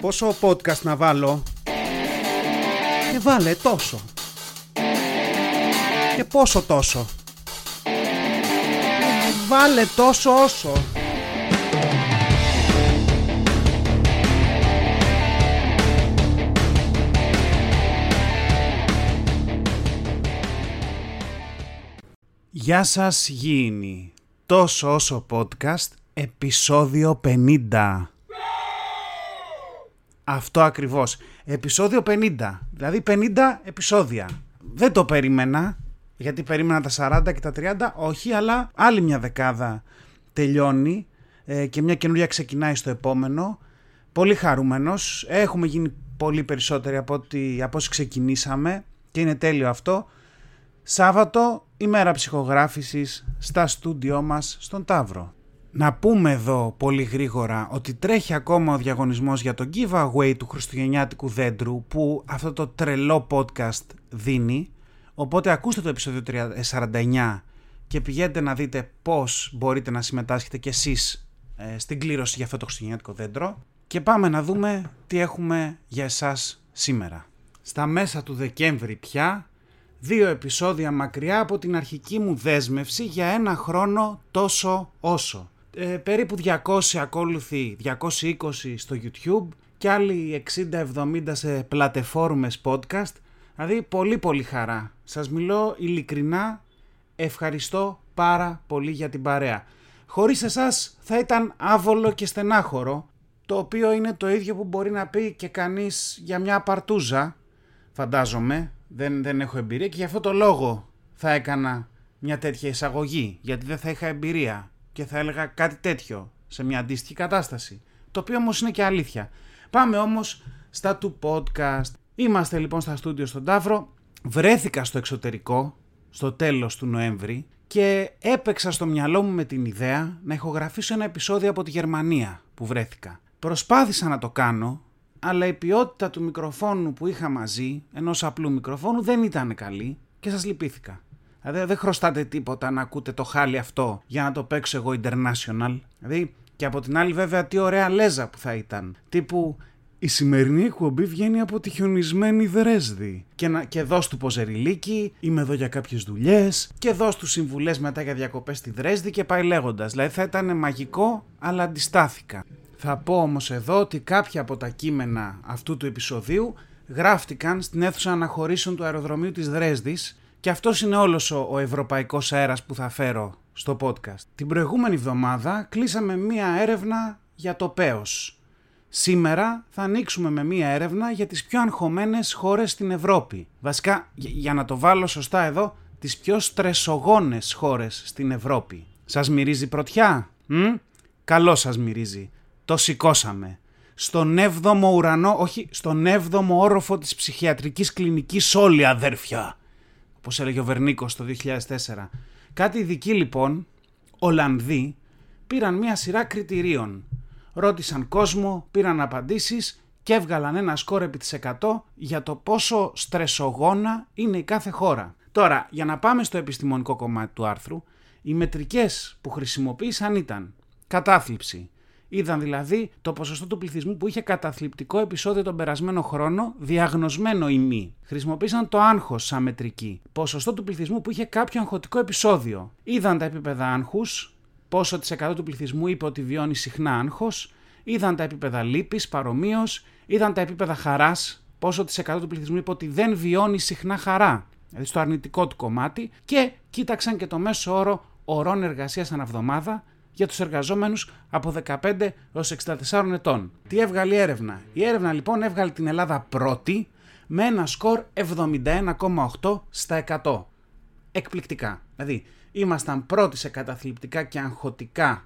Πόσο podcast να βάλω; Και βάλε τόσο. Και πόσο τόσο. Βάλε τόσο όσο. Γεια σας γήινοι. Τόσο όσο podcast, επεισόδιο 50. Αυτό ακριβώς. Επεισόδιο 50. Δηλαδή 50 επεισόδια. Δεν το περίμενα, γιατί περίμενα τα 40 και τα 30. Όχι, αλλά άλλη μια δεκάδα τελειώνει ε, και μια καινούρια ξεκινάει στο επόμενο. Πολύ χαρούμενος. Έχουμε γίνει πολύ περισσότεροι από, ό,τι, από όσοι ξεκινήσαμε και είναι τέλειο αυτό. Σάββατο, ημέρα ψυχογράφησης στα στούντιό μας στον Ταύρο. Να πούμε εδώ πολύ γρήγορα ότι τρέχει ακόμα ο διαγωνισμός για το giveaway του Χριστουγεννιάτικου δέντρου που αυτό το τρελό podcast δίνει. Οπότε ακούστε το επεισόδιο 49 και πηγαίνετε να δείτε πώς μπορείτε να συμμετάσχετε κι εσείς ε, στην κλήρωση για αυτό το Χριστουγεννιάτικο δέντρο. Και πάμε να δούμε τι έχουμε για εσάς σήμερα. Στα μέσα του Δεκέμβρη πια δύο επεισόδια μακριά από την αρχική μου δέσμευση για ένα χρόνο τόσο όσο. Ε, περίπου 200 ακόλουθοι, 220 στο YouTube και άλλοι 60-70 σε πλατεφόρμες podcast. Δηλαδή πολύ πολύ χαρά. Σας μιλώ ειλικρινά, ευχαριστώ πάρα πολύ για την παρέα. Χωρίς εσάς θα ήταν άβολο και στενάχωρο, το οποίο είναι το ίδιο που μπορεί να πει και κανείς για μια παρτούζα, φαντάζομαι, δεν, δεν έχω εμπειρία και γι' αυτό το λόγο θα έκανα μια τέτοια εισαγωγή, γιατί δεν θα είχα εμπειρία και θα έλεγα κάτι τέτοιο σε μια αντίστοιχη κατάσταση, το οποίο όμως είναι και αλήθεια. Πάμε όμως στα του podcast. Είμαστε λοιπόν στα στούντιο στον Ταύρο, βρέθηκα στο εξωτερικό στο τέλος του Νοέμβρη και έπαιξα στο μυαλό μου με την ιδέα να ηχογραφήσω ένα επεισόδιο από τη Γερμανία που βρέθηκα. Προσπάθησα να το κάνω, αλλά η ποιότητα του μικροφόνου που είχα μαζί, ενός απλού μικροφόνου, δεν ήταν καλή και σας λυπήθηκα. Δηλαδή δεν χρωστάτε τίποτα να ακούτε το χάλι αυτό για να το παίξω εγώ international. Δηλαδή και από την άλλη βέβαια τι ωραία λέζα που θα ήταν. Τύπου η σημερινή εκπομπή βγαίνει από τη χιονισμένη Δρέσδη. Και, να, και δώσ' του ποζεριλίκι, είμαι εδώ για κάποιες δουλειές. Και δώσ' του συμβουλές μετά για διακοπές στη Δρέσδη και πάει λέγοντας. Δηλαδή θα ήταν μαγικό, αλλά αντιστάθηκα. Θα πω όμως εδώ ότι κάποια από τα κείμενα αυτού του επεισοδίου γράφτηκαν στην αίθουσα αναχωρήσεων του αεροδρομίου της Δρέσδης και αυτός είναι όλος ο, ο ευρωπαϊκός αέρας που θα φέρω στο podcast. Την προηγούμενη εβδομάδα κλείσαμε μία έρευνα για το πέος. Σήμερα θα ανοίξουμε με μία έρευνα για τις πιο αγχωμένες χώρες στην Ευρώπη. Βασικά, για να το βάλω σωστά εδώ, τις πιο στρεσογόνες χώρες στην Ευρώπη. Σας μυρίζει πρωτιά; Μ; Καλό σας μυρίζει το σηκώσαμε. Στον 7ο ουρανό, όχι, στον 7ο όροφο της ψυχιατρικής κλινικής όλοι αδέρφια. Όπως έλεγε ο Βερνίκος το 2004. Κάτι ειδικοί λοιπόν, Ολλανδοί, πήραν μια σειρά κριτηρίων. Ρώτησαν κόσμο, πήραν απαντήσεις και έβγαλαν ένα σκόρ επί της 100 για το πόσο στρεσογόνα είναι η κάθε χώρα. Τώρα, για να πάμε στο επιστημονικό κομμάτι του άρθρου, οι μετρικές που χρησιμοποίησαν ήταν κατάθλιψη, Είδαν δηλαδή το ποσοστό του πληθυσμού που είχε καταθλιπτικό επεισόδιο τον περασμένο χρόνο, διαγνωσμένο ή μη. Χρησιμοποίησαν το άγχος σαν μετρική. Ποσοστό του πληθυσμού που είχε κάποιο αγχωτικό επεισόδιο. Είδαν τα επίπεδα άγχους, πόσο τη εκατό του πληθυσμού είπε ότι βιώνει συχνά άγχος. Είδαν τα επίπεδα λύπης παρομοίως. Είδαν τα επίπεδα χαράς, πόσο τη εκατό του πληθυσμού είπε ότι δεν βιώνει συχνά χαρά. Δηλαδή στο αρνητικό του κομμάτι. Και κοίταξαν και το μέσο όρο ωρών εργασίας ανά εβδομάδα για τους εργαζόμενους από 15 έως 64 ετών. Τι έβγαλε η έρευνα; Η έρευνα λοιπόν έβγαλε την Ελλάδα πρώτη με ένα σκορ 71,8 στα 100. Εκπληκτικά. Δηλαδή ήμασταν πρώτοι σε καταθλιπτικά και αγχωτικά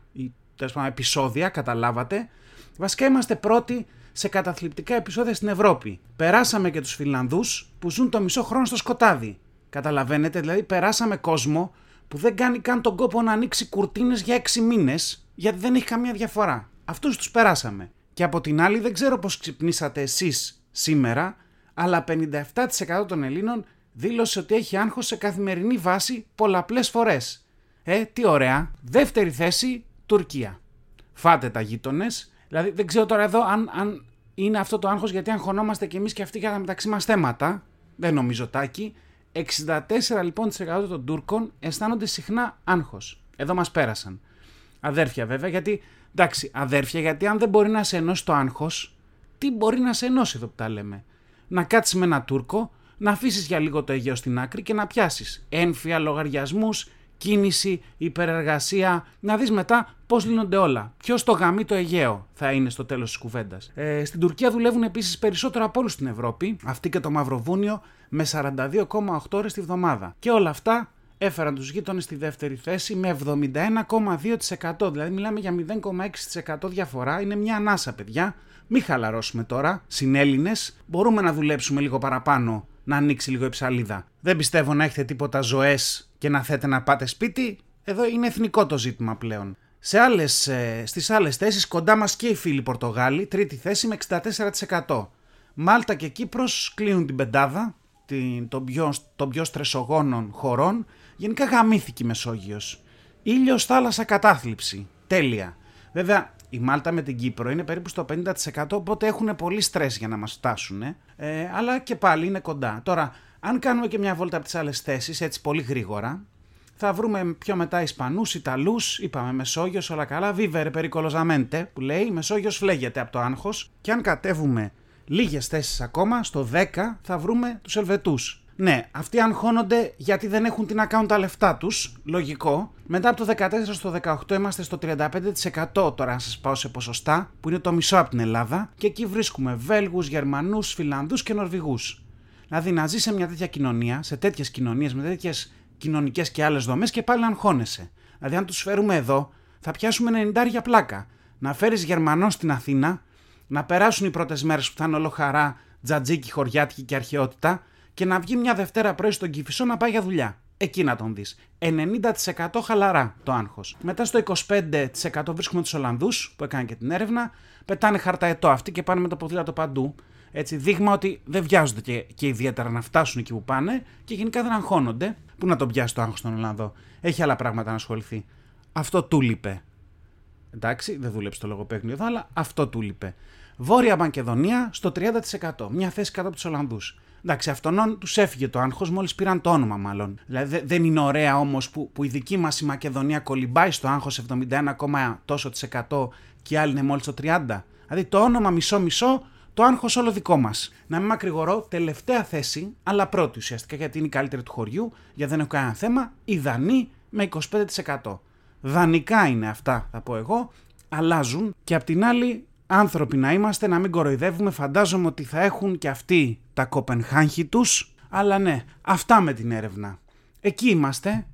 επεισόδια, καταλάβατε. Βασικά είμαστε πρώτοι σε καταθλιπτικά επεισόδια στην Ευρώπη. Περάσαμε και τους Φιλανδούς που ζουν το μισό χρόνο στο σκοτάδι. Καταλαβαίνετε, δηλαδή περάσαμε κόσμο που δεν κάνει καν τον κόπο να ανοίξει κουρτίνες για 6 μήνες γιατί δεν έχει καμία διαφορά. Αυτούς τους περάσαμε. Και από την άλλη δεν ξέρω πώς ξυπνήσατε εσείς σήμερα, αλλά 57% των Ελλήνων δήλωσε ότι έχει άγχος σε καθημερινή βάση πολλαπλές φορές. Ε, τι ωραία. Δεύτερη θέση, Τουρκία. Φάτε τα γείτονες. Δηλαδή δεν ξέρω τώρα εδώ αν, αν είναι αυτό το άγχος γιατί αγχωνόμαστε κι εμείς και αυτοί για τα μεταξύ μας θέματα. Δεν νομίζω τάκι. 64 λοιπόν των Τούρκων αισθάνονται συχνά άγχος. Εδώ μας πέρασαν. Αδέρφια βέβαια, γιατί εντάξει, αδέρφια, γιατί αν δεν μπορεί να σε ενώσει το άγχος, τι μπορεί να σε ενώσει εδώ που τα λέμε; Να κάτσεις με ένα Τούρκο, να αφήσεις για λίγο το Αιγαίο στην άκρη και να πιάσεις ένφια, λογαριασμούς, κίνηση, υπερεργασία, να δεις μετά πώς λύνονται όλα. Ποιος το γαμί το Αιγαίο θα είναι στο τέλος της κουβέντας. Ε, στην Τουρκία δουλεύουν επίσης περισσότερο από όλους στην Ευρώπη, αυτή και το Μαυροβούνιο, με 42,8 ώρες τη βδομάδα. Και όλα αυτά έφεραν τους γείτονες στη δεύτερη θέση με 71,2%. Δηλαδή μιλάμε για 0,6% διαφορά. Είναι μια ανάσα παιδιά. Μην χαλαρώσουμε τώρα. Συνέλληνες μπορούμε να δουλέψουμε λίγο παραπάνω να ανοίξει λίγο η ψαλίδα. Δεν πιστεύω να έχετε τίποτα ζωές και να θέτε να πάτε σπίτι. Εδώ είναι εθνικό το ζήτημα πλέον. Σε άλλες, ε, στις άλλες θέσεις κοντά μας και οι φίλοι Πορτογάλοι, τρίτη θέση με 64%. Μάλτα και Κύπρος κλείνουν την πεντάδα την, των, πιο, των πιο στρεσογόνων χωρών. Γενικά γαμήθηκε η Μεσόγειος. Ήλιος, θάλασσα, κατάθλιψη. Τέλεια. Βέβαια, η Μάλτα με την Κύπρο είναι περίπου στο 50% οπότε έχουν πολύ στρες για να μας φτάσουν. Ε, αλλά και πάλι είναι κοντά. Τώρα, αν κάνουμε και μια βόλτα από τις άλλες θέσεις, έτσι πολύ γρήγορα, θα βρούμε πιο μετά Ισπανούς, Ιταλούς, είπαμε Μεσόγειος, όλα καλά, βίβερε περικολοζαμέντε, που λέει, Μεσόγειος φλέγεται από το άγχος και αν κατέβουμε λίγες θέσεις ακόμα, στο 10 θα βρούμε τους Ελβετούς. Ναι, αυτοί αγχώνονται γιατί δεν έχουν την account τα λεφτά τους. Λογικό. Μετά από το 14 στο 18 είμαστε στο 35% τώρα, αν σας πάω σε ποσοστά, που είναι το μισό από την Ελλάδα. Και εκεί βρίσκουμε Βέλγους, Γερμανούς, Φιλανδούς και Νορβηγούς. Δηλαδή να ζει σε μια τέτοια κοινωνία, σε τέτοιες κοινωνίες, με τέτοιες κοινωνικές και άλλες δομές και πάλι αγχώνεσαι. Δηλαδή, αν τους φέρουμε εδώ, θα πιάσουμε 90 για πλάκα. Να φέρεις Γερμανό στην Αθήνα, να περάσουν οι πρώτες μέρες που θα είναι όλο χαρά, τζατζίκι, χωριάτικη και αρχαιότητα, και να βγει μια Δευτέρα πρωί στον Κυφισό να πάει για δουλειά. Εκεί να τον δεις. 90% χαλαρά το άγχος. Μετά στο 25% βρίσκουμε τους Ολλανδούς που έκανε και την έρευνα. Πετάνε χαρταετό αυτοί και πάνε με το ποδήλατο παντού. Έτσι, δείγμα ότι δεν βιάζονται και, και ιδιαίτερα να φτάσουν εκεί που πάνε και γενικά δεν αγχώνονται. Πού να τον πιάσει το άγχος στον Ολλανδό. Έχει άλλα πράγματα να ασχοληθεί. Αυτό του λείπε. Εντάξει, δεν δούλεψε το λογοπαίγνιο εδώ, αλλά αυτό του λείπε. Βόρεια Μακεδονία στο 30%. Μια θέση κάτω από τους Ολλανδούς. Εντάξει, αυτόν τους έφυγε το άγχος μόλις πήραν το όνομα, μάλλον. Δηλαδή δεν είναι ωραία όμως που, που η δική μας η Μακεδονία κολυμπάει στο άγχος 71, τόσο της εκατό και η άλλη είναι μόλις το 30. Δηλαδή το όνομα μισό-μισό, το άγχος όλο δικό μας. Να μην μακρηγορώ, τελευταία θέση, αλλά πρώτη ουσιαστικά γιατί είναι η καλύτερη του χωριού, γιατί δεν έχω κανένα θέμα, η Δανή με 25%. Δανικά είναι αυτά, θα πω εγώ, αλλάζουν και απ' την άλλη άνθρωποι να είμαστε, να μην κοροϊδεύουμε, φαντάζομαι ότι θα έχουν και αυτοί τα κοπενχάγχη τους, αλλά ναι, αυτά με την έρευνα. Εκεί είμαστε,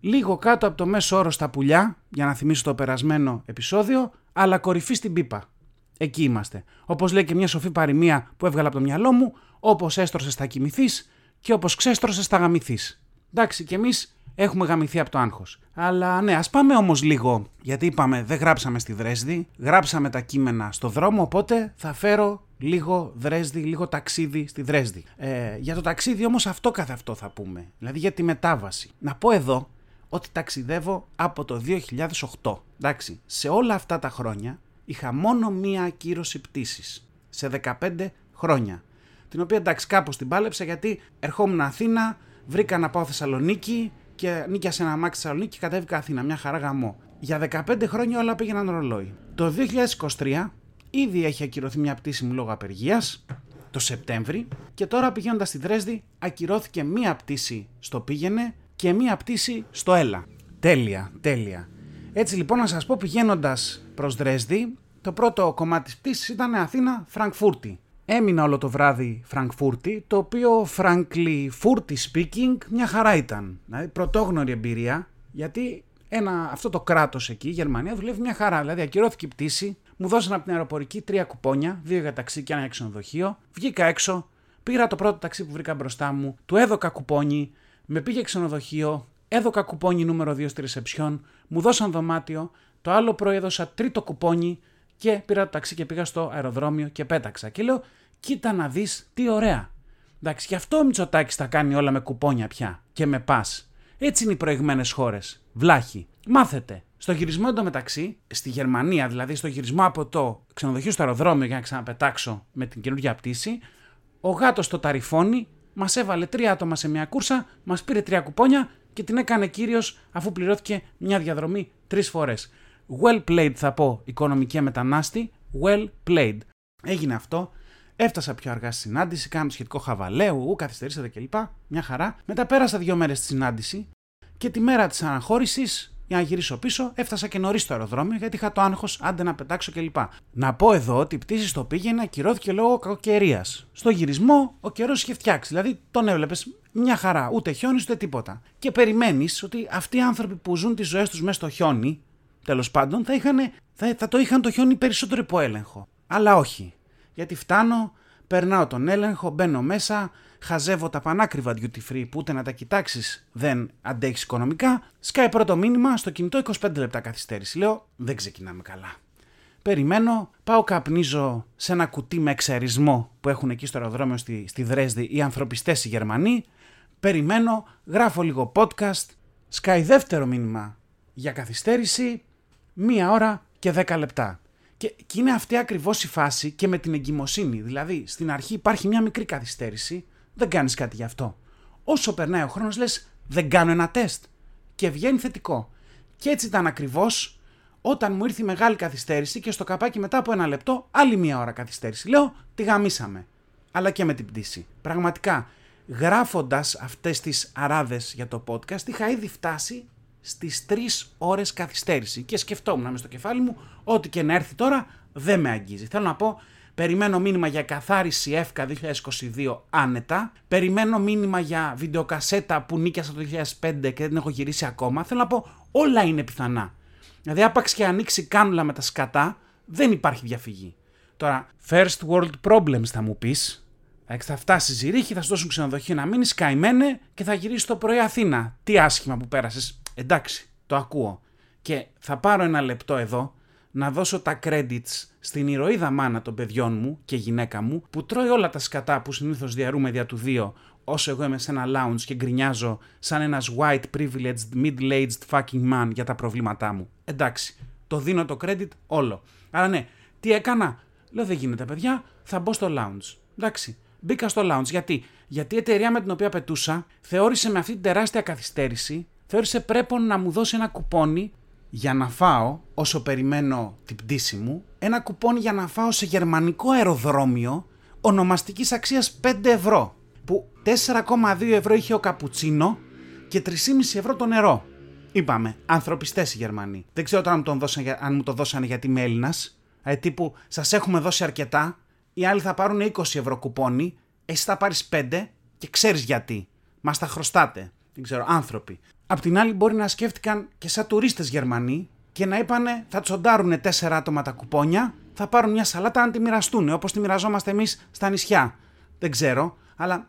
λίγο κάτω από το μέσο όρο στα πουλιά, για να θυμίσω το περασμένο επεισόδιο, αλλά κορυφή στην πίπα. Εκεί είμαστε. Όπως λέει και μια σοφή παροιμία που έβγαλα από το μυαλό μου, όπως έστρωσες θα κοιμηθείς και όπως ξέστρωσες θα γαμηθείς. Εντάξει, και εμείς έχουμε γαμηθεί από το άγχος. Αλλά ναι, ας πάμε όμως λίγο, γιατί είπαμε δεν γράψαμε στη Δρέσδη, γράψαμε τα κείμενα στο δρόμο, οπότε θα φέρω λίγο Δρέσδη, λίγο ταξίδι στη Δρέσδη. Ε, για το ταξίδι όμως αυτό καθ' αυτό θα πούμε, δηλαδή για τη μετάβαση. Να πω εδώ ότι ταξιδεύω από το 2008. Εντάξει, σε όλα αυτά τα χρόνια είχα μόνο μία ακύρωση πτήσης. Σε 15 χρόνια. Την οποία εντάξει κάπως την πάλεψα γιατί ερχόμουν Αθήνα, βρήκα να πάω Θεσσαλονίκη, και νίκιασε ένα μάξι Θεσσαλονίκη και κατέβηκα Αθήνα. Μια χαρά γαμό. Για 15 χρόνια όλα πήγαιναν ρολόι. Το 2023 ήδη έχει ακυρωθεί μια πτήση μου λόγω απεργίας το Σεπτέμβρη και τώρα πηγαίνοντας στη Δρέσδη ακυρώθηκε μία πτήση στο πήγαινε και μία πτήση στο έλα. Τέλεια, τέλεια. Έτσι λοιπόν να σας πω πηγαίνοντας προς Δρέσδη το πρώτο κομμάτι της πτήσης ήταν Αθήνα-Φραγκφούρτη. Έμεινα όλο το βράδυ Φραγκφούρτη, το οποίο frankly φούρτη speaking μια χαρά ήταν. Δηλαδή πρωτόγνωρη εμπειρία, γιατί ένα, αυτό το κράτος εκεί, η Γερμανία, δουλεύει μια χαρά. Δηλαδή ακυρώθηκε η πτήση, μου δώσαν από την αεροπορική τρία κουπόνια, δύο για ταξί και ένα για ξενοδοχείο. Βγήκα έξω, πήρα το πρώτο ταξί που βρήκα μπροστά μου, του έδωκα κουπόνι, με πήγε ξενοδοχείο, έδωκα κουπόνι νούμερο 2 στη ρεσεψιόν, μου δώσαν δωμάτιο, το άλλο πρωί έδωσα τρίτο κουπόνι, και πήρα το ταξί και πήγα στο αεροδρόμιο και πέταξα. Και λέω, κοίτα να δεις τι ωραία. Εντάξει, γι' αυτό ο Μητσοτάκης τα κάνει όλα με κουπόνια πια και με πας. Έτσι είναι οι προηγμένες χώρες. Βλάχοι. Μάθετε. Στο γυρισμό εντωμεταξύ, στη Γερμανία, δηλαδή στο γυρισμό από το ξενοδοχείο στο αεροδρόμιο για να ξαναπετάξω με την καινούργια πτήση, ο γάτος στο ταρифώνει μας έβαλε τρία άτομα σε μια κούρσα, μας πήρε τρία κουπόνια και την έκανε κύριος αφού πληρώθηκε μια διαδρομή τρεις φορές. Well played θα πω, οικονομική μετανάστη. Well played. Έγινε αυτό. Έφτασα πιο αργά στη συνάντηση, κάνω το σχετικό χαβαλέου, ου, καθυστερήσατε κλπ. Μια χαρά. Μετά πέρασα δύο μέρες στη συνάντηση και τη μέρα της αναχώρησης, για να γυρίσω πίσω, έφτασα και νωρίς στο αεροδρόμιο γιατί είχα το άγχος, άντε να πετάξω κλπ. Να πω εδώ ότι η πτήση στο πήγαινε ακυρώθηκε λόγω κακοκαιρίας. Στο γυρισμό ο καιρός είχε φτιάξει, δηλαδή τον έβλεπες μια χαρά, ούτε χιόνι ούτε τίποτα. Και περιμένεις ότι αυτοί οι άνθρωποι που ζουν τις ζωές τους μέσα στο χιόνι, τέλος πάντων, θα, είχαν, θα, θα το είχαν το χιόνι περισσότερο υπό έλεγχο. Αλλά όχι. Γιατί φτάνω, περνάω τον έλεγχο, μπαίνω μέσα, χαζεύω τα πανάκριβα duty free που ούτε να τα κοιτάξεις δεν αντέχεις οικονομικά. Σκάει πρώτο μήνυμα στο κινητό 25 λεπτά καθυστέρηση. Λέω δεν ξεκινάμε καλά. Περιμένω, πάω καπνίζω σε ένα κουτί με εξαρισμό που έχουν εκεί στο αεροδρόμιο στη, στη Δρέσδη οι ανθρωπιστές οι Γερμανοί. Περιμένω, γράφω λίγο podcast. Σκάει δεύτερο μήνυμα για καθυστέρηση, μία ώρα και 10 λεπτά. Και, και είναι αυτή ακριβώς η φάση και με την εγκυμοσύνη. Δηλαδή, στην αρχή υπάρχει μια μικρή καθυστέρηση, δεν κάνεις κάτι γι' αυτό. Όσο περνάει ο χρόνος, λες, δεν κάνω ένα τεστ. Και βγαίνει θετικό. Και έτσι ήταν ακριβώς όταν μου ήρθε η μεγάλη καθυστέρηση και στο καπάκι μετά από ένα λεπτό, άλλη μία ώρα καθυστέρηση. Λέω, τη γαμίσαμε. Αλλά και με την πτήση. Πραγματικά, γράφοντας αυτές τις αράδες για το podcast, είχα ήδη φτάσει στις 3 ώρες καθυστέρηση. Και σκεφτόμουν μες στο κεφάλι μου, ό,τι και να έρθει τώρα δεν με αγγίζει. Θέλω να πω, περιμένω μήνυμα για καθάριση ΕΦΚΑ 2022 άνετα. Περιμένω μήνυμα για βιντεοκασέτα που νίκιασα το 2005 και δεν έχω γυρίσει ακόμα. Θέλω να πω, όλα είναι πιθανά. Δηλαδή, άπαξ και ανοίξει κάνουλα με τα σκατά, δεν υπάρχει διαφυγή. Τώρα, first world problems θα μου πεις. Θα φτάσει Ζηρίχη, θα σου δώσουν ξενοδοχείο να μείνεις, καημένε και θα γυρίσεις το πρωί Αθήνα. Τι άσχημα που πέρασες. Εντάξει, το ακούω. Και θα πάρω ένα λεπτό εδώ να δώσω τα credits στην ηρωίδα μάνα των παιδιών μου και γυναίκα μου που τρώει όλα τα σκατά που συνήθως διαρούμε δια του δύο όσο εγώ είμαι σε ένα lounge και γκρινιάζω σαν ένας white privileged middle-aged fucking man για τα προβλήματά μου. Εντάξει, το δίνω το credit όλο. Άρα ναι, τι έκανα; Λέω δεν γίνεται παιδιά, θα μπω στο lounge. Εντάξει, μπήκα στο lounge γιατί, γιατί η εταιρεία με την οποία πετούσα θεώρησε με αυτή την τεράστια καθυστέρηση θεώρησε πρέπει να μου δώσει ένα κουπόνι για να φάω, όσο περιμένω την πτήση μου, ένα κουπόνι για να φάω σε γερμανικό αεροδρόμιο ονομαστικής αξίας 5 ευρώ. Που 4,2 ευρώ είχε ο καπουτσίνο και 3,5 ευρώ το νερό. Είπαμε, ανθρωπιστές οι Γερμανοί. Δεν ξέρω τώρα αν, τον δώσαν, αν μου το δώσανε γιατί είμαι Έλληνας. Ε, τύπου, σας έχουμε δώσει αρκετά. Οι άλλοι θα πάρουν 20 ευρώ κουπόνι. Εσύ θα πάρεις 5 και ξέρεις γιατί. Μας τα χρωστάτε. Δεν ξέρω, άνθρωποι. Απ' την άλλη, μπορεί να σκέφτηκαν και σαν τουρίστες Γερμανοί και να είπανε θα τσοντάρουν τέσσερα άτομα τα κουπόνια, θα πάρουν μια σαλάτα να τη μοιραστούν όπως τη μοιραζόμαστε εμείς στα νησιά. Δεν ξέρω, αλλά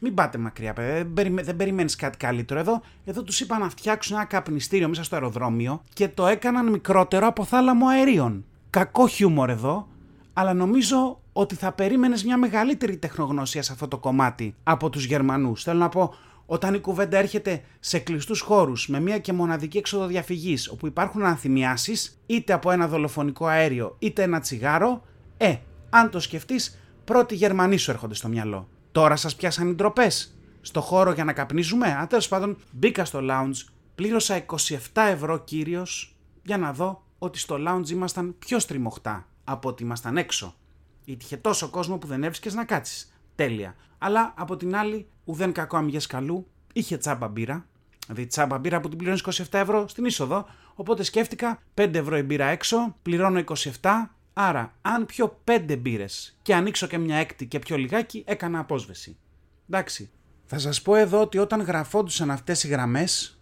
μην πάτε μακριά, παιδιά. Δεν, δεν περιμένεις κάτι καλύτερο. Εδώ, εδώ τους είπαν να φτιάξουν ένα καπνιστήριο μέσα στο αεροδρόμιο και το έκαναν μικρότερο από θάλαμο αερίων. Κακό χιούμορ εδώ, αλλά νομίζω ότι θα περίμενες μια μεγαλύτερη τεχνογνωσία σε αυτό το κομμάτι από τους Γερμανούς. Θέλω να πω, όταν η κουβέντα έρχεται σε κλειστούς χώρους με μία και μοναδική έξοδο διαφυγής, όπου υπάρχουν ανθυμιάσεις, είτε από ένα δολοφονικό αέριο είτε ένα τσιγάρο, ε, αν το σκεφτείς, πρώτοι Γερμανοί σου έρχονται στο μυαλό. Τώρα σας πιάσαν οι ντροπές. Στο χώρο για να καπνίζουμε. Αν τέλος πάντων μπήκα στο lounge, πλήρωσα 27 ευρώ κύριος για να δω ότι στο lounge ήμασταν πιο στριμωχτά από ότι ήμασταν έξω. Γιατί είχε τόσο κόσμο που δεν έβρισκες να κάτσεις. Τέλεια. Αλλά από την άλλη, ουδέν κακό αμυγέ καλού, είχε τσάμπα μπύρα. Δηλαδή τσάμπα μπύρα που την πληρώνεις 27 ευρώ στην είσοδο. Οπότε σκέφτηκα 5 ευρώ η μπύρα έξω, πληρώνω 27. Άρα, αν πιω 5 μπύρες και ανοίξω και μια έκτη και πιο λιγάκι, έκανα απόσβεση. Εντάξει. Θα σας πω εδώ ότι όταν γραφόντουσαν αυτές οι γραμμές,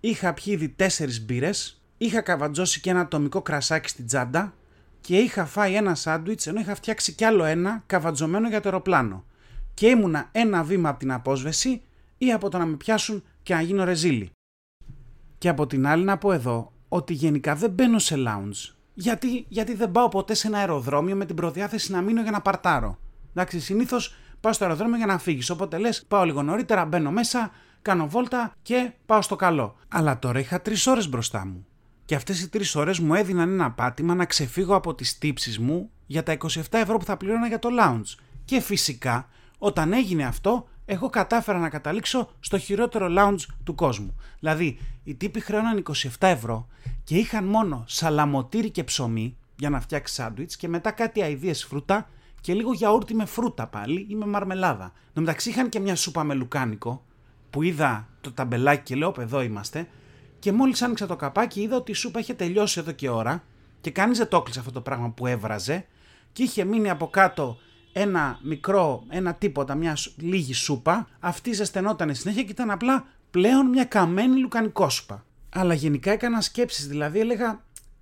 είχα πιει ήδη 4 μπύρες, είχα καβατζώσει και ένα ατομικό κρασάκι στην τσάντα και είχα φάει ένα σάντουιτς ενώ είχα φτιάξει κι άλλο ένα καβατζωμένο για το αεροπλάνο και ήμουνα ένα βήμα από την απόσβεση ή από το να με πιάσουν και να γίνω ρεζίλι. Και από την άλλη να πω εδώ ότι γενικά δεν μπαίνω σε lounge. Γιατί, γιατί δεν πάω ποτέ σε ένα αεροδρόμιο με την προδιάθεση να μείνω για να παρτάρω. Εντάξει, συνήθως πάω στο αεροδρόμιο για να φύγεις. Οπότε λες, πάω λίγο νωρίτερα, μπαίνω μέσα, κάνω βόλτα και πάω στο καλό. Αλλά τώρα είχα τρεις ώρες μπροστά μου. Και αυτές οι τρεις ώρες μου έδιναν ένα πάτημα να ξεφύγω από τις τύψεις μου για τα 27 ευρώ που θα πλήρωνα για το lounge. Και φυσικά, όταν έγινε αυτό, εγώ κατάφερα να καταλήξω στο χειρότερο lounge του κόσμου. Δηλαδή, οι τύποι χρέωναν 27 ευρώ και είχαν μόνο σαλαμοτήρι και ψωμί για να φτιάξει σάντουιτς και μετά κάτι αηδίες φρούτα και λίγο γιαούρτι με φρούτα πάλι ή με μαρμελάδα. Εν τω μεταξύ είχαν και μια σούπα με λουκάνικο που είδα το ταμπελάκι και λέω εδώ είμαστε και μόλις άνοιξα το καπάκι είδα ότι η σούπα είχε τελειώσει εδώ και ώρα και κανείς δεν το έκλεισε αυτό το πράγμα που έβραζε και είχε μείνει από κάτω ένα μικρό, ένα τίποτα, μια λίγη σούπα. Αυτή ζεσθενόταν συνέχεια και ήταν απλά πλέον μια καμένη λουκανικόσουπα. Αλλά γενικά έκανα σκέψεις, δηλαδή έλεγα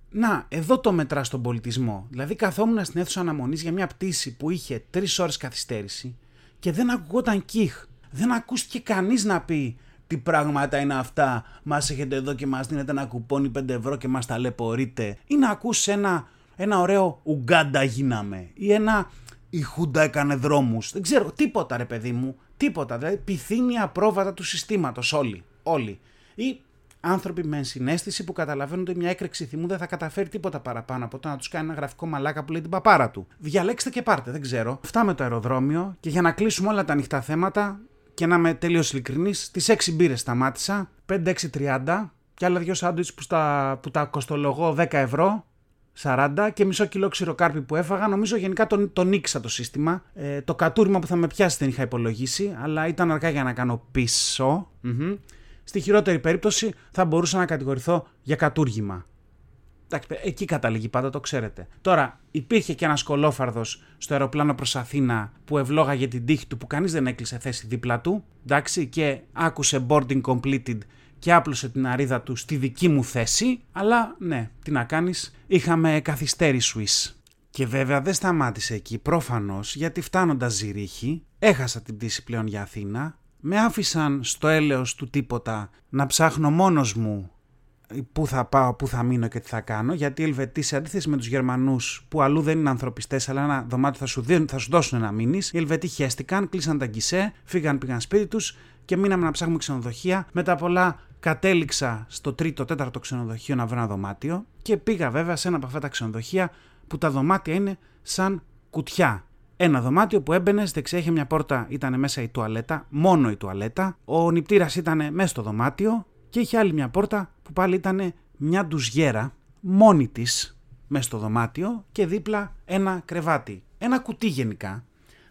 να, εδώ το μετρά στον πολιτισμό. Δηλαδή, καθόμουν στην αίθουσα αναμονής για μια πτήση που είχε τρεις ώρες καθυστέρηση και δεν ακουγόταν κύχ. Δεν ακούστηκε κανείς να πει τι πράγματα είναι αυτά. Μας έχετε εδώ και μας δίνετε ένα κουπόνι 5 ευρώ και μας ταλαιπωρείτε. Ή να ακούσει ένα, ένα ωραίο Ουγκάντα γίναμε. Ή ένα Η Χούντα έκανε δρόμους. Δεν ξέρω, τίποτα ρε παιδί μου. Τίποτα. Δηλαδή, πυθύνια πρόβατα του συστήματος όλοι. Όλοι. Ή άνθρωποι με συνέστηση που καταλαβαίνουν ότι μια έκρηξη θυμού δεν θα καταφέρει τίποτα παραπάνω από το να τους κάνει ένα γραφικό μαλάκα που λέει την παπάρα του. Διαλέξτε και πάρτε, δεν ξέρω. Αυτά με το αεροδρόμιο και για να κλείσουμε όλα τα ανοιχτά θέματα και να είμαι τελείως ειλικρινής, τις 6 μπύρες σταμάτησα, 5-6-30 και άλλα δυο σάντουιτς που, που τα κοστολογώ 10 ευρώ. 40 και μισό κιλό ξηροκάρπι που έφαγα. Νομίζω γενικά τον, τον νίξα το σύστημα. Ε, το κατούριμα που θα με πιάσει δεν είχα υπολογίσει, αλλά ήταν αργά για να κάνω Στη χειρότερη περίπτωση θα μπορούσα να κατηγορηθώ για κατούργημα. Εντάξει, εκεί καταλήγει πάντα, το ξέρετε. Τώρα, υπήρχε και ένας κολόφαρδος στο αεροπλάνο προς Αθήνα που ευλόγαγε την τύχη του που κανείς δεν έκλεισε θέση δίπλα του. Εντάξει, και άκουσε boarding completed και άπλωσε την αρίδα του στη δική μου θέση. Αλλά ναι, τι να κάνεις, είχαμε καθυστέρη Swiss. Και βέβαια δεν σταμάτησε εκεί, προφανώς, γιατί φτάνοντας Ζηρίχη, έχασα την πτήση πλέον για Αθήνα, με άφησαν στο έλεος του τίποτα να ψάχνω μόνος μου πού θα πάω, πού θα μείνω και τι θα κάνω, γιατί οι Ελβετοί σε αντίθεση με τους Γερμανούς που αλλού δεν είναι ανθρωπιστές, αλλά ένα δωμάτιο θα σου, δίνουν, θα σου δώσουν να μείνεις, οι Ελβετοί χέστηκαν, κλείσαν τα γκισέ, φύγαν, πήγαν σπίτι τους και μείναμε να ψάχνουμε ξενοδοχεία. Μετά πολλά κατέληξα στο τρίτο, τέταρτο ξενοδοχείο να βρω ένα δωμάτιο και πήγα βέβαια σε ένα από αυτά τα ξενοδοχεία που τα δωμάτια είναι σαν κουτιά. Ένα δωμάτιο που έμπαινε, δεξιά είχε μια πόρτα, ήταν μέσα η τουαλέτα, μόνο η τουαλέτα. Ο νηπτήρας ήταν μέσα στο δωμάτιο και είχε άλλη μια πόρτα που πάλι ήταν μια ντουζιέρα, μόνη της, μέσα στο δωμάτιο και δίπλα ένα κρεβάτι. Ένα κουτί γενικά,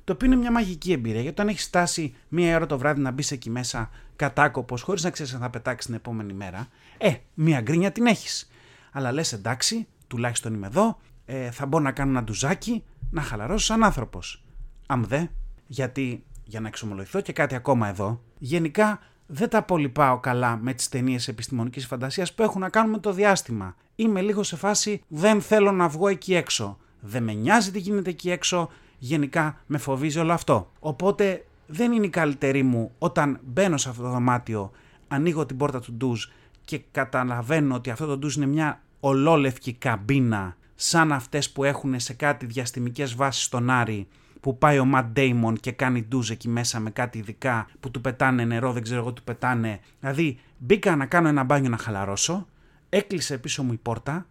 το οποίο είναι μια μαγική εμπειρία. Γιατί όταν έχεις στάσει μία ώρα το βράδυ να μπεις εκεί μέσα κατάκοπος, χωρίς να ξέρεις αν θα πετάξεις την επόμενη μέρα, ε, μία γκρίνια την έχεις. Αλλά λες εντάξει, τουλάχιστον είμαι εδώ, ε, θα μπορώ να κάνω ένα ντουζάκι, να χαλαρώσω σαν άνθρωπος. Αμ δε, γιατί για να εξομολογηθώ και κάτι ακόμα εδώ, γενικά δεν τα πολύ πάω καλά με τις ταινίες επιστημονικής φαντασίας που έχουν να κάνουν με το διάστημα. Είμαι λίγο σε φάση δεν θέλω να βγω εκεί έξω. Δεν με νοιάζει τι γίνεται εκεί έξω. Γενικά με φοβίζει όλο αυτό. Οπότε δεν είναι η καλύτερη μου όταν μπαίνω σε αυτό το δωμάτιο, ανοίγω την πόρτα του ντουζ και καταλαβαίνω ότι αυτό το ντουζ είναι μια ολόλευκη καμπίνα σαν αυτές που έχουν σε κάτι διαστημικές βάσεις στον Άρη που πάει ο Ματ Ντέιμον και κάνει ντουζ εκεί μέσα με κάτι ειδικά που του πετάνε νερό, δεν ξέρω εγώ του πετάνε. Δηλαδή μπήκα να κάνω ένα μπάνιο να χαλαρώσω, έκλεισε πίσω μου η πόρτα,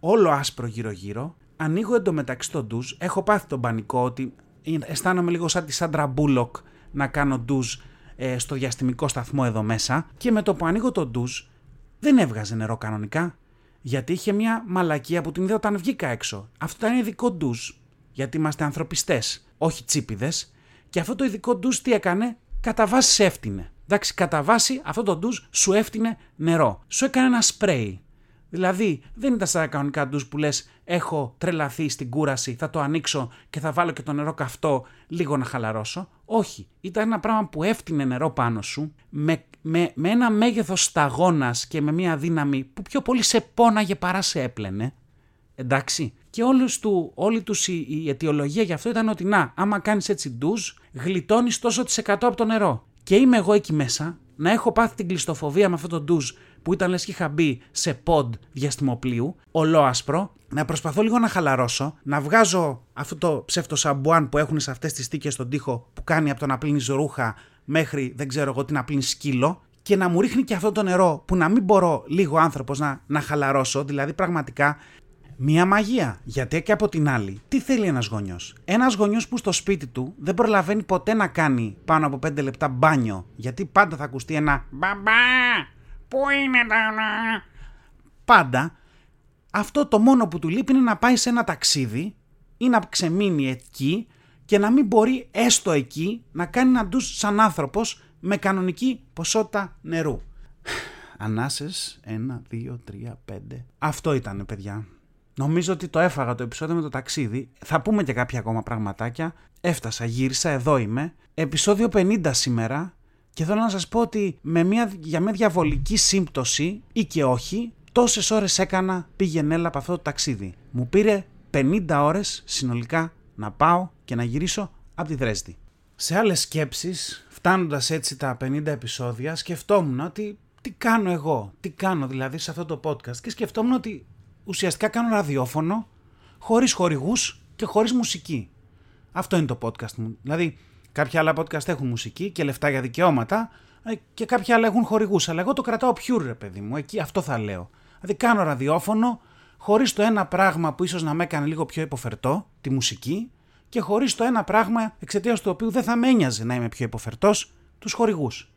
όλο άσπρο γύρω γύρω, ανοίγω εντωμεταξύ το ντουζ, έχω πάθει τον πανικό ότι αισθάνομαι λίγο σαν τη Σάντρα Μπούλοκ να κάνω ντουζ ε, στο διαστημικό σταθμό εδώ μέσα και με το που ανοίγω το ντουζ δεν έβγαζε νερό κανονικά γιατί είχε μια μαλακία που την είδα όταν βγήκα έξω. Αυτό ήταν ειδικό ντουζ. Γιατί είμαστε ανθρωπιστές, όχι τσίπιδες. Και αυτό το ειδικό ντουζ τι έκανε, κατά βάση έφτιανε. Εντάξει, κατά βάση αυτό το ντουζ σου έφτιανε νερό. Σου έκανε ένα σπρέι. Δηλαδή, δεν ήταν σαν κανονικά ντουζ που λες: Έχω τρελαθεί στην κούραση, θα το ανοίξω και θα βάλω και το νερό καυτό λίγο να χαλαρώσω. Όχι. Ήταν ένα πράγμα που έφτιανε νερό πάνω σου με με, με ένα μέγεθος σταγόνας και με μια δύναμη που πιο πολύ σε πόναγε παρά σε έπλαινε. Εντάξει. Και όλους του, όλη τους η, η αιτιολογία γι' αυτό ήταν ότι να, άμα κάνεις έτσι ντουζ, γλιτώνεις τόσο τις 100 από το νερό. Και είμαι εγώ εκεί μέσα, να έχω πάθει την κλειστοφοβία με αυτό το ντουζ που ήταν λες και είχα μπει σε ποντ διαστημοπλίου, ολόασπρο, να προσπαθώ λίγο να χαλαρώσω, να βγάζω αυτό το ψεύτο σαμπουάν που έχουν σε αυτές τις τίκες στον τοίχο που κάνει από το να πλύνεις ρούχα μέχρι δεν ξέρω εγώ τι να πλύνεις σκύλο και να μου ρίχνει και αυτό το νερό που να μην μπορώ λίγο άνθρωπος να, να χαλαρώσω, δηλαδή πραγματικά Μία μαγεία. Γιατί και από την άλλη, τι θέλει ένας γονιός; Ένας γονιός που στο σπίτι του δεν προλαβαίνει ποτέ να κάνει πάνω από 5 λεπτά μπάνιο. Γιατί πάντα θα ακουστεί ένα Μπαμπά, πού είναι τα. Πάντα αυτό το μόνο που του λείπει είναι να πάει σε ένα ταξίδι ή να ξεμείνει εκεί και να μην μπορεί έστω εκεί να κάνει να ντους σαν άνθρωπος με κανονική ποσότητα νερού. Ανάσες, 1, 2, 3, 5. Αυτό ήταν παιδιά. Νομίζω ότι το έφαγα το επεισόδιο με το ταξίδι. Θα πούμε και κάποια ακόμα πραγματάκια. Έφτασα, γύρισα, εδώ είμαι. Επεισόδιο 50 σήμερα και θέλω να σας πω ότι με μια, για μια διαβολική σύμπτωση ή και όχι, τόσες ώρες έκανα πήγαινε έλα από αυτό το ταξίδι. Μου πήρε 50 ώρες συνολικά να πάω και να γυρίσω από τη Δρέσδη. Σε άλλες σκέψεις, φτάνοντας έτσι τα 50 επεισόδια, σκεφτόμουν ότι τι κάνω εγώ, τι κάνω δηλαδή σε αυτό το podcast και σκεφτόμουν ότι ουσιαστικά κάνω ραδιόφωνο χωρίς χορηγούς και χωρίς μουσική. Αυτό είναι το podcast μου. Δηλαδή, κάποια άλλα podcast έχουν μουσική και λεφτά για δικαιώματα ε, και κάποια άλλα έχουν χορηγούς, αλλά εγώ το κρατάω pure, ρε παιδί μου. Εκεί αυτό θα λέω. Δηλαδή, κάνω ραδιόφωνο χωρίς το ένα πράγμα που ίσως να με έκανε λίγο πιο υποφερτό, τη μουσική, και χωρίς το ένα πράγμα εξαιτίας του οποίου δεν θα με ένοιαζε να είμαι πιο υποφερτός, τους χορηγούς.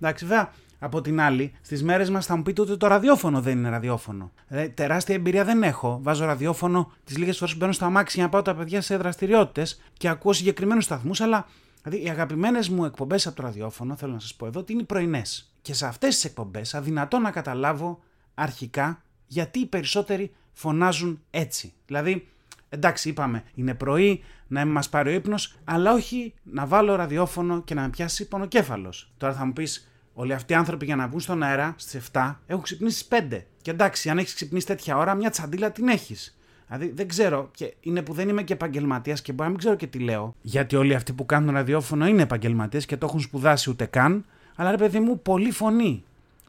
Εντάξει, βέβαια, από την άλλη, στις μέρες μας θα μου πείτε ότι το ραδιόφωνο δεν είναι ραδιόφωνο. Ε, τεράστια εμπειρία δεν έχω. Βάζω ραδιόφωνο τις λίγες φορές που μπαίνω στο αμάξι για να πάω τα παιδιά σε δραστηριότητες και ακούω συγκεκριμένους σταθμούς, αλλά δηλαδή, οι αγαπημένες μου εκπομπές από το ραδιόφωνο, θέλω να σας πω εδώ, ότι είναι οι πρωινές. Και σε αυτές τις εκπομπές αδυνατό να καταλάβω αρχικά γιατί οι περισσότεροι φωνάζουν έτσι. Δηλαδή, εντάξει, είπαμε, είναι πρωί, να μας πάρει ο ύπνος, αλλά όχι να βάλω ραδιόφωνο και να με πιάσει πονοκέφαλος. Τώρα θα μου πεις, Όλοι αυτοί οι άνθρωποι για να βγουν στον αέρα στις 7 έχουν ξυπνήσει στις 5. Και εντάξει, αν έχεις ξυπνήσει τέτοια ώρα, μια τσαντίλα την έχεις. Δηλαδή δεν ξέρω, και είναι που δεν είμαι και επαγγελματίας και μπορεί να μην ξέρω και τι λέω. Γιατί όλοι αυτοί που κάνουν ραδιόφωνο είναι επαγγελματίες και το έχουν σπουδάσει ούτε καν. Αλλά ρε παιδί μου, πολύ φωνή.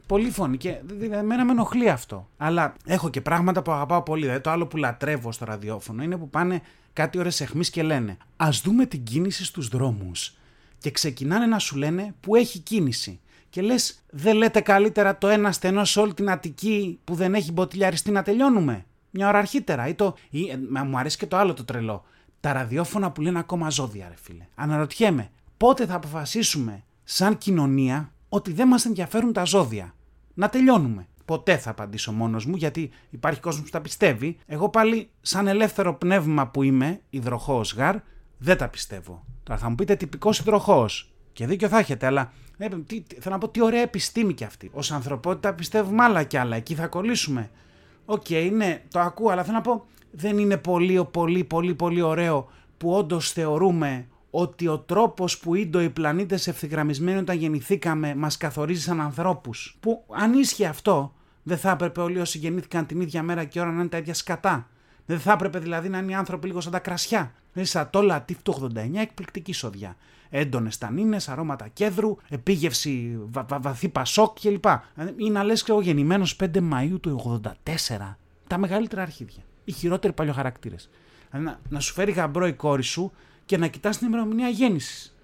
Πολύ φωνή και εμένα με ενοχλεί αυτό. Αλλά έχω και πράγματα που αγαπάω πολύ. Δηλαδή το άλλο που λατρεύω στο ραδιόφωνο είναι που πάνε κάτι ώρες εχμή και λένε Α δούμε την κίνηση στους δρόμους. Και ξεκινάνε να σου λένε που έχει κίνηση. Και λες, δεν λέτε καλύτερα το ένα στενό σε όλη την Αττική που δεν έχει μποτιλιαριστεί να τελειώνουμε. Μια ώρα αρχίτερα. Ή το, ή, ε, μου αρέσει και το άλλο το τρελό. Τα ραδιόφωνα που λένε ακόμα ζώδια, ρε φίλε. Αναρωτιέμαι, πότε θα αποφασίσουμε σαν κοινωνία ότι δεν μας ενδιαφέρουν τα ζώδια. Να τελειώνουμε. Ποτέ θα απαντήσω μόνος μου, γιατί υπάρχει κόσμος που τα πιστεύει. Εγώ πάλι, σαν ελεύθερο πνεύμα που είμαι, υδροχόος γαρ, δεν τα πιστεύω. Τώρα θα μου πείτε τυπικός υδροχόος. Και δίκιο θα έχετε, αλλά ε, τι, θέλω να πω τι ωραία επιστήμη και αυτή. Ω ανθρωπότητα πιστεύουμε άλλα κι άλλα. Εκεί θα κολλήσουμε. OK, okay, ναι, το ακούω, αλλά θέλω να πω δεν είναι πολύ, πολύ, πολύ, πολύ ωραίο που όντως θεωρούμε ότι ο τρόπος που ίντο οι πλανήτες ευθυγραμμισμένοι όταν γεννηθήκαμε μας καθορίζει σαν ανθρώπους. Που αν ίσχυε αυτό, δεν θα έπρεπε όλοι όσοι γεννήθηκαν την ίδια μέρα και ώρα να είναι τα ίδια σκατά. Δεν θα έπρεπε δηλαδή να είναι οι άνθρωποι λίγο σαν τα κρασιά. Δηλαδή, σαν το Λατίφ του 89, εκπληκτική σοδιά έντονες τανίνες, αρώματα κέδρου, επίγευση βα, βα, βαθύ πασόκ κλπ. Ή να λες, εγώ γεννημένος 5 Μαου του 84. Τα μεγαλύτερα αρχίδια. Οι χειρότεροι παλιοχαρακτήρες. Δηλαδή να, να σου φέρει γαμπρό η κόρη σου και να κοιτάς την ημερομηνία γέννησης.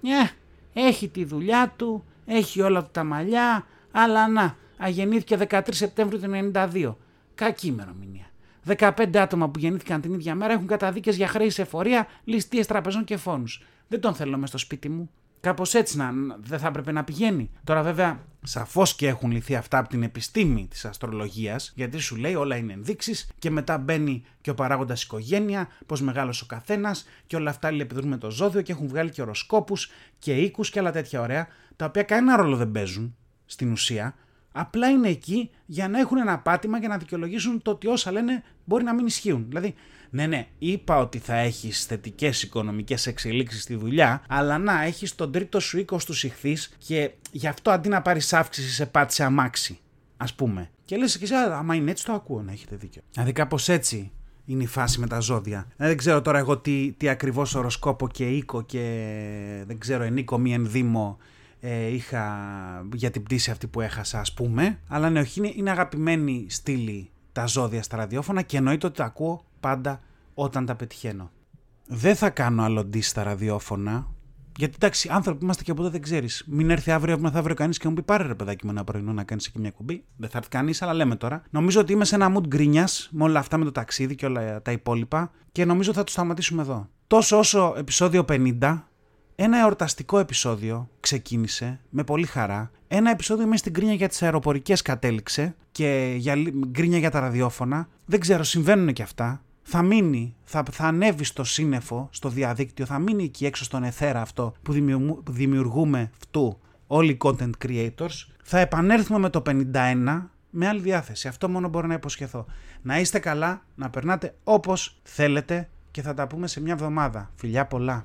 Ναι, έχει τη δουλειά του, έχει όλα τα μαλλιά, αλλά να, αγεννήθηκε 13 Σεπτέμβριου του 92. Κακή ημερομηνία. 15 άτομα που γεννήθηκαν την ίδια μέρα έχουν καταδίκες για χρέη σε εφορία, ληστείες τραπεζών και φόνους. Δεν τον θέλω με στο σπίτι μου. Κάπως έτσι να, δεν θα έπρεπε να πηγαίνει. Τώρα, βέβαια, σαφώς και έχουν λυθεί αυτά από την επιστήμη της αστρολογίας, γιατί σου λέει όλα είναι ενδείξεις και μετά μπαίνει και ο παράγοντας οικογένεια, πώς μεγάλο ο καθένας και όλα αυτά αλληλεπιδρούν με το ζώδιο και έχουν βγάλει και οροσκόπους και οίκους και άλλα τέτοια ωραία, τα οποία κανένα ρόλο δεν παίζουν στην ουσία. Απλά είναι εκεί για να έχουν ένα πάτημα και να δικαιολογήσουν το ότι όσα λένε μπορεί να μην ισχύουν. Δηλαδή, ναι, ναι, είπα ότι θα έχεις θετικές οικονομικές εξελίξεις στη δουλειά, αλλά να έχεις τον τρίτο σου οίκο του ηχθείς και γι' αυτό αντί να πάρεις αύξηση σε πάτησε αμάξι, ας πούμε. Και λες και εσύ, άμα είναι έτσι το ακούω, να έχετε δίκιο. Δηλαδή, κάπως έτσι είναι η φάση με τα ζώδια. Ε, δεν ξέρω τώρα εγώ τι, τι ακριβώς οροσκόπο και οίκο και δεν ξέρω ενίκο μη ενδύμο ε, είχα για την πτήση αυτή που έχασα, ας πούμε. Αλλά ναι, όχι, είναι, είναι αγαπημένη στήλη τα ζώδια στα ραδιόφωνα και εννοείται ότι τα ακούω πάντα όταν τα πετυχαίνω. Δεν θα κάνω άλλο ντύ στα ραδιόφωνα, Γιατί εντάξει, άνθρωποι είμαστε και από εδώ δεν ξέρεις. Μην έρθει αύριο μεθαύριο κανείς και μου πει πάρε ρε παιδάκι με ένα πρωινό να κάνεις εκεί μια κουμπί. Δεν θα έρθει κανείς, αλλά λέμε τώρα. Νομίζω ότι είμαι σε ένα mood γκρίνια με όλα αυτά με το ταξίδι και όλα τα υπόλοιπα και νομίζω θα το σταματήσουμε εδώ. Τόσο όσο επεισόδιο 50, ένα εορταστικό επεισόδιο ξεκίνησε με πολύ χαρά. Ένα επεισόδιο μέσα στην γκρίνια για τις αεροπορικές κατέληξε και για γκρίνια για τα ραδιόφωνα. Δεν ξέρω, συμβαίνουν και αυτά θα μείνει, θα, θα ανέβει στο σύννεφο, στο διαδίκτυο, θα μείνει εκεί έξω στον εθέρα αυτό που δημιουργούμε αυτού όλοι οι content creators. Θα επανέλθουμε με το 51 με άλλη διάθεση. Αυτό μόνο μπορώ να υποσχεθώ. Να είστε καλά, να περνάτε όπως θέλετε και θα τα πούμε σε μια εβδομάδα. Φιλιά πολλά.